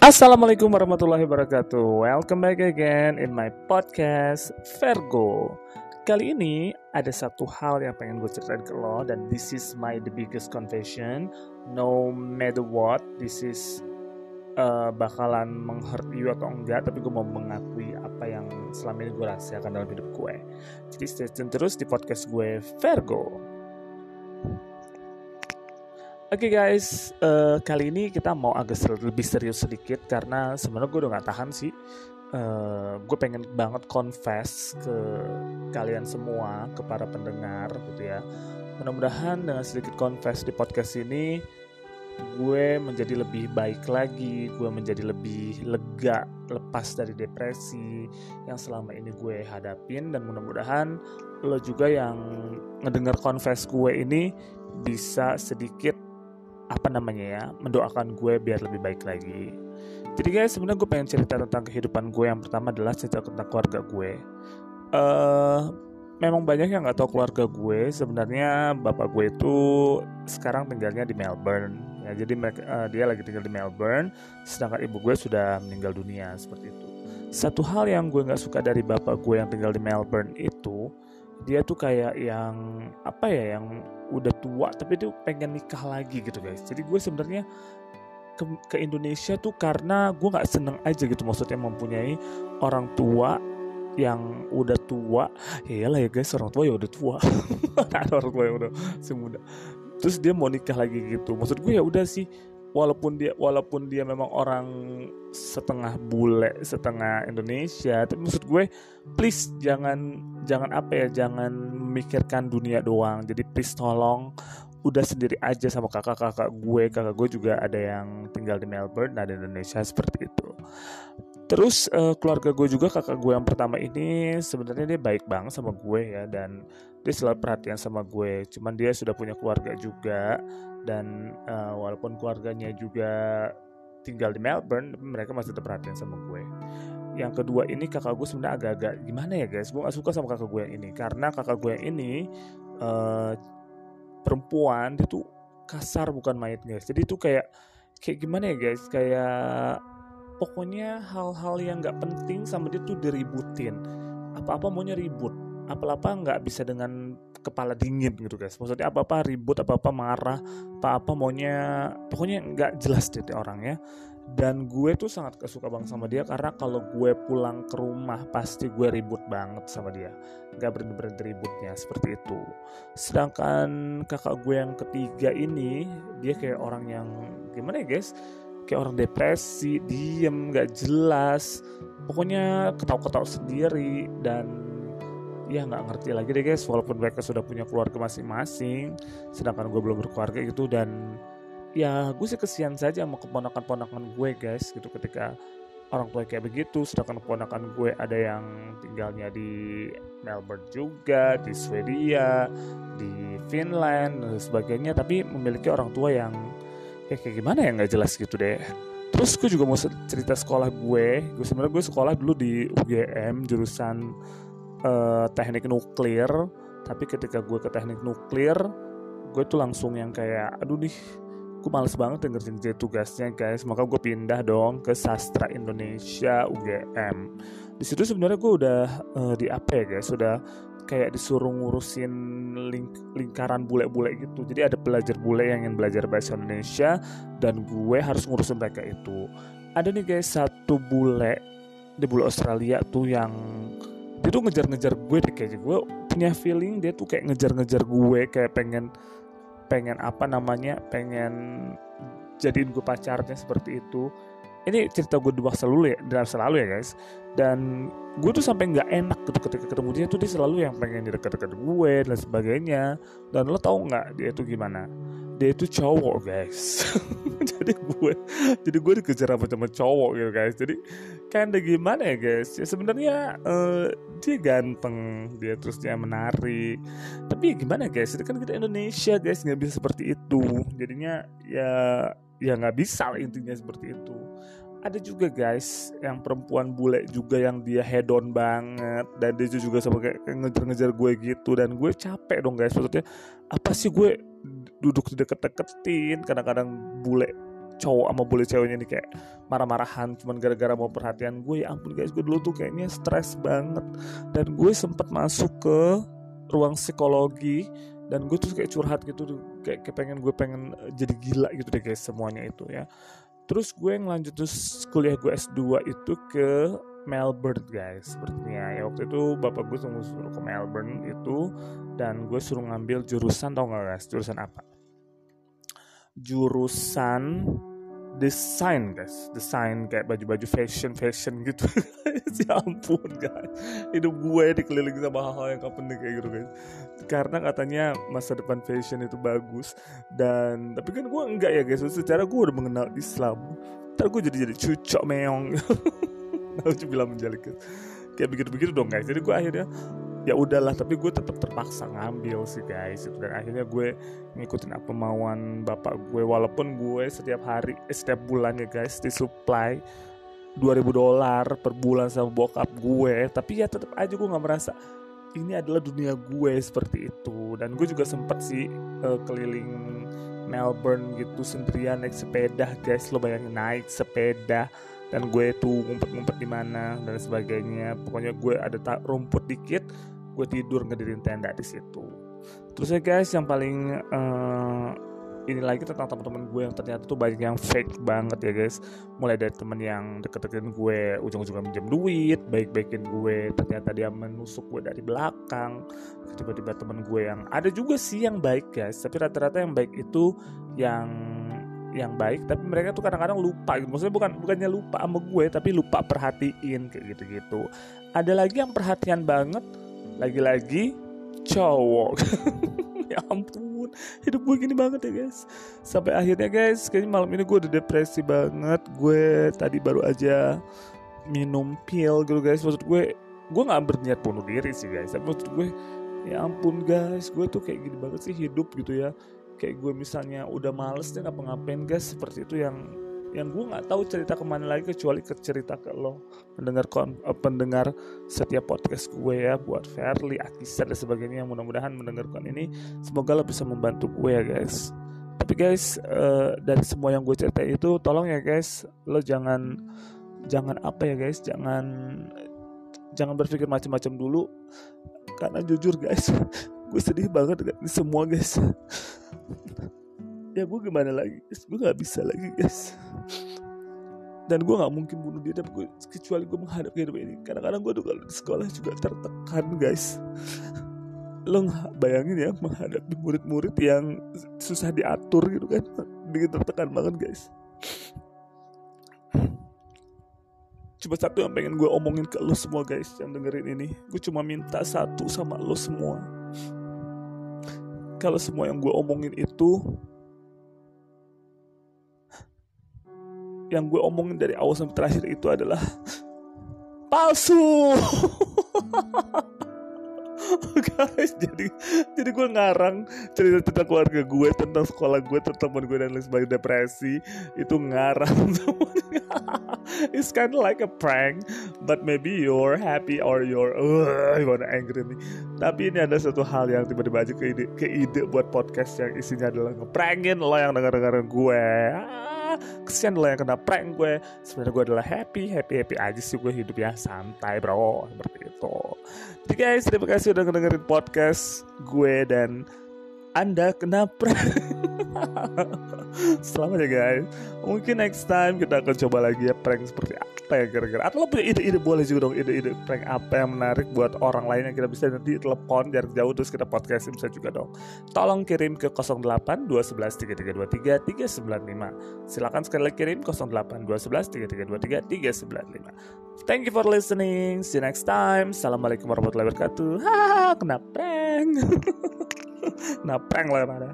Assalamualaikum warahmatullahi wabarakatuh. Welcome back again in my podcast Virgo. Kali ini ada satu hal yang pengen gue ceritain ke lo dan this is my the biggest confession. No matter what, this is uh, bakalan menghurt you atau enggak, tapi gue mau mengakui apa yang selama ini gue rasakan dalam hidup gue. Jadi stay tune terus di podcast gue Virgo. Oke okay guys, uh, kali ini kita mau agak ser lebih serius sedikit karena sebenarnya gue udah gak tahan sih. Uh, gue pengen banget confess ke kalian semua, ke para pendengar gitu ya. Mudah-mudahan dengan sedikit confess di podcast ini, gue menjadi lebih baik lagi, gue menjadi lebih lega, lepas dari depresi yang selama ini gue hadapin dan mudah-mudahan lo juga yang ngedenger confess gue ini bisa sedikit apa namanya ya mendoakan gue biar lebih baik lagi. Jadi guys sebenarnya gue pengen cerita tentang kehidupan gue. Yang pertama adalah cerita tentang keluarga gue. Uh, memang banyak yang nggak tahu keluarga gue. Sebenarnya bapak gue itu sekarang tinggalnya di Melbourne. Ya jadi uh, dia lagi tinggal di Melbourne sedangkan ibu gue sudah meninggal dunia seperti itu. Satu hal yang gue nggak suka dari bapak gue yang tinggal di Melbourne dia tuh kayak yang apa ya yang udah tua tapi dia pengen nikah lagi gitu guys. Jadi gue sebenarnya ke, ke Indonesia tuh karena gue nggak seneng aja gitu maksudnya mempunyai orang tua yang udah tua. Ya lah ya guys orang tua ya udah tua. Orang tua yang udah semuda terus dia mau nikah lagi gitu. Maksud gue ya udah sih walaupun dia walaupun dia memang orang setengah bule setengah Indonesia tapi maksud gue please jangan jangan apa ya jangan memikirkan dunia doang. Jadi please tolong udah sendiri aja sama kakak-kakak gue. Kakak gue juga ada yang tinggal di Melbourne ada di Indonesia seperti itu. Terus uh, keluarga gue juga kakak gue yang pertama ini sebenarnya dia baik banget sama gue ya dan dia selalu perhatian sama gue. Cuman dia sudah punya keluarga juga dan uh, walaupun keluarganya juga tinggal di Melbourne mereka masih tetap perhatian sama gue. Yang kedua ini kakak gue sebenarnya agak-agak gimana ya guys? Gue gak suka sama kakak gue yang ini. Karena kakak gue yang ini uh, perempuan dia tuh kasar bukan main guys. Jadi itu kayak kayak gimana ya guys? Kayak pokoknya hal-hal yang nggak penting sama dia tuh diributin. Apa-apa maunya ribut apa-apa nggak bisa dengan kepala dingin gitu guys. Maksudnya apa-apa ribut apa-apa marah apa-apa maunya pokoknya nggak jelas deh orangnya dan gue tuh sangat kesuka banget sama dia karena kalau gue pulang ke rumah pasti gue ribut banget sama dia. Nggak berhenti berhenti ributnya seperti itu. Sedangkan kakak gue yang ketiga ini dia kayak orang yang gimana ya guys? Kayak orang depresi diem nggak jelas. Pokoknya ketawa-ketawa sendiri dan ya nggak ngerti lagi deh guys. Walaupun mereka sudah punya keluarga masing-masing sedangkan gue belum berkeluarga gitu dan ya gue sih kesian saja sama keponakan-ponakan gue guys gitu ketika orang tua kayak begitu. Sedangkan keponakan gue ada yang tinggalnya di Melbourne juga di Swedia di Finland dan sebagainya. Tapi memiliki orang tua yang kayak, kayak gimana ya nggak jelas gitu deh. Terus gue juga mau cerita sekolah gue. Gue sebenarnya gue sekolah dulu di UGM jurusan uh, teknik nuklir tapi ketika gue ke teknik nuklir gue tuh langsung yang kayak aduh nih gue males banget dengerin jadi tugasnya guys. Maka gue pindah dong ke sastra Indonesia UGM di situ sebenarnya gue udah uh, di apa ya guys? Sudah kayak disuruh ngurusin ling lingkaran bule-bule gitu. Jadi ada pelajar bule yang ingin belajar bahasa Indonesia dan gue harus ngurusin mereka itu. Ada nih guys satu bule di bule Australia tuh yang dia tuh ngejar-ngejar gue deh kayaknya gue punya feeling dia tuh kayak ngejar-ngejar gue kayak pengen pengen apa namanya pengen jadiin gue pacarnya seperti itu. Ini cerita gue dua selalu ya dalam selalu ya guys. Dan gue tuh sampai nggak enak gitu ketika ketemu dia tuh dia selalu yang pengen deket-deket gue dan sebagainya. Dan lo tau nggak dia itu gimana dia itu cowok guys. Jadi gue jadi gue dikejar apa sama cowok gitu guys. Jadi kan gimana ya guys? Ya sebenarnya uh, dia ganteng dia terus dia menari. Tapi ya gimana guys? Itu kan kita Indonesia guys. Nggak bisa seperti itu. Jadinya ya ya nggak bisa lah intinya seperti itu ada juga guys yang perempuan bule juga yang dia hedon banget. Dan dia juga kayak ngejar-ngejar gue gitu. Dan gue capek dong guys maksudnya apa sih gue duduk di deket-deketin? Kadang-kadang bule cowok sama bully ceweknya ini kayak marah-marahan cuman gara-gara mau perhatian gue. Ya ampun guys gue dulu tuh kayaknya stres banget. Dan gue sempet masuk ke ruang psikologi dan gue tuh kayak curhat gitu kayak, kayak pengen gue pengen eh, jadi gila gitu deh guys semuanya itu ya terus gue ngelanjut terus kuliah gue S2 itu ke Melbourne guys. Sepertinya ya waktu itu bapak gue suruh suruh ke Melbourne itu dan gue suruh ngambil jurusan tau gak guys? Jurusan apa? Jurusan desain guys. Desain kayak baju-baju fashion fashion gitu. Ya ampun guys. Hidup gue dikelilingi sama hal-hal yang gak penting kayak gitu guys. Karena katanya masa depan fashion itu bagus dan tapi kan gue enggak ya guys. Secara gue udah mengenal Islam. Ntar gue jadi jadi cucok meong. Harus bilang menjalik kayak begitu-begitu dong guys. Jadi gue akhirnya ya udahlah tapi gue tetap terpaksa ngambil sih guys itu dan akhirnya gue ngikutin apa mauan bapak gue walaupun gue setiap hari eh, setiap bulan ya guys disupply 2000 dolar per bulan sama bokap gue. Tapi ya tetap aja gue nggak merasa ini adalah dunia gue seperti itu. Dan gue juga sempet sih uh, keliling Melbourne gitu sendirian naik sepeda guys. Lo bayangin naik sepeda dan gue tuh ngumpet-ngumpet di mana dan sebagainya. Pokoknya gue ada rumput dikit gue tidur ngedirin tenda di situ. Terus ya guys yang paling uh, ini lagi tentang teman-teman gue yang ternyata tuh banyak yang fake banget ya guys. Mulai dari temen yang deket-deketin gue ujung-ujungnya minjem duit baik-baikin gue ternyata dia menusuk gue dari belakang. Tiba-tiba temen gue yang ada juga sih yang baik guys tapi rata-rata yang baik itu yang yang baik tapi mereka tuh kadang-kadang lupa gitu. maksudnya bukan bukannya lupa sama gue tapi lupa perhatiin kayak gitu-gitu. Ada lagi yang perhatian banget lagi-lagi cowok. Ya ampun hidup gue gini banget ya guys. Sampai akhirnya guys kayaknya malam ini gue udah depresi banget. Gue tadi baru aja minum pil gitu guys. Maksud gue gue nggak berniat bunuh diri sih guys. Tapi maksud gue ya ampun guys gue tuh kayak gini banget sih hidup gitu ya. Kayak gue misalnya udah males deh ngapa-ngapain guys seperti itu yang yang gue nggak tahu cerita ke mana lagi kecuali ke cerita ke lo. Pendengar kon, uh, pendengar setiap podcast gue ya buat Fairly, Akisar dan sebagainya. Yang mudah-mudahan mendengarkan ini semoga lo bisa membantu gue ya guys. Tapi guys uh, dari semua yang gue cerita itu tolong ya guys lo jangan jangan apa ya guys jangan jangan berpikir macam-macam dulu. Karena jujur guys gue sedih banget dengan semua guys. Ya gue gimana lagi guys? Gue nggak bisa lagi guys dan gue nggak mungkin bunuh diri tapi gue, kecuali gue menghadapi hidup ini. Kadang-kadang gue tuh di sekolah juga tertekan guys. Lo bayangin ya menghadapi murid-murid yang susah diatur gitu kan. Bikin tertekan banget guys. Cuma satu yang pengen gue omongin ke lo semua guys yang dengerin ini. Gue cuma minta satu sama lo semua. Kalau semua yang gue omongin itu yang gue omongin dari awal sampai terakhir itu adalah palsu. Guys jadi jadi gue ngarang cerita cerita keluarga gue tentang sekolah gue tentang teman gue dan lain sebagainya. Depresi itu ngarang it's kind of like a prank but maybe you're happy or you're uh, you wanna angry me. Tapi ini ada satu hal yang tiba-tiba aja ke ide, ke ide buat podcast yang isinya adalah ngeprankin lo yang denger dengerin gue kesian lo yang kena prank gue. Sebenarnya gue adalah happy happy happy aja sih gue hidup ya. Santai bro. Seperti itu. Jadi guys terima kasih udah ngedengerin podcast gue dan anda kena prank. Selamat ya guys. Mungkin next time kita akan coba lagi ya prank seperti apa ya kira-kira? Atau lo punya ide-ide boleh juga dong Ide-ide prank apa yang menarik buat orang lain yang kita bisa nanti telepon jarak jauh terus kita podcastin bisa juga dong. Tolong kirim ke 08 211 3323 395 Silahkan sekali lagi kirim 08 211 3323 395 Thank you for listening. See you next time. Assalamualaikum warahmatullahi wabarakatuh. Hahaha kena prank Prank lah pada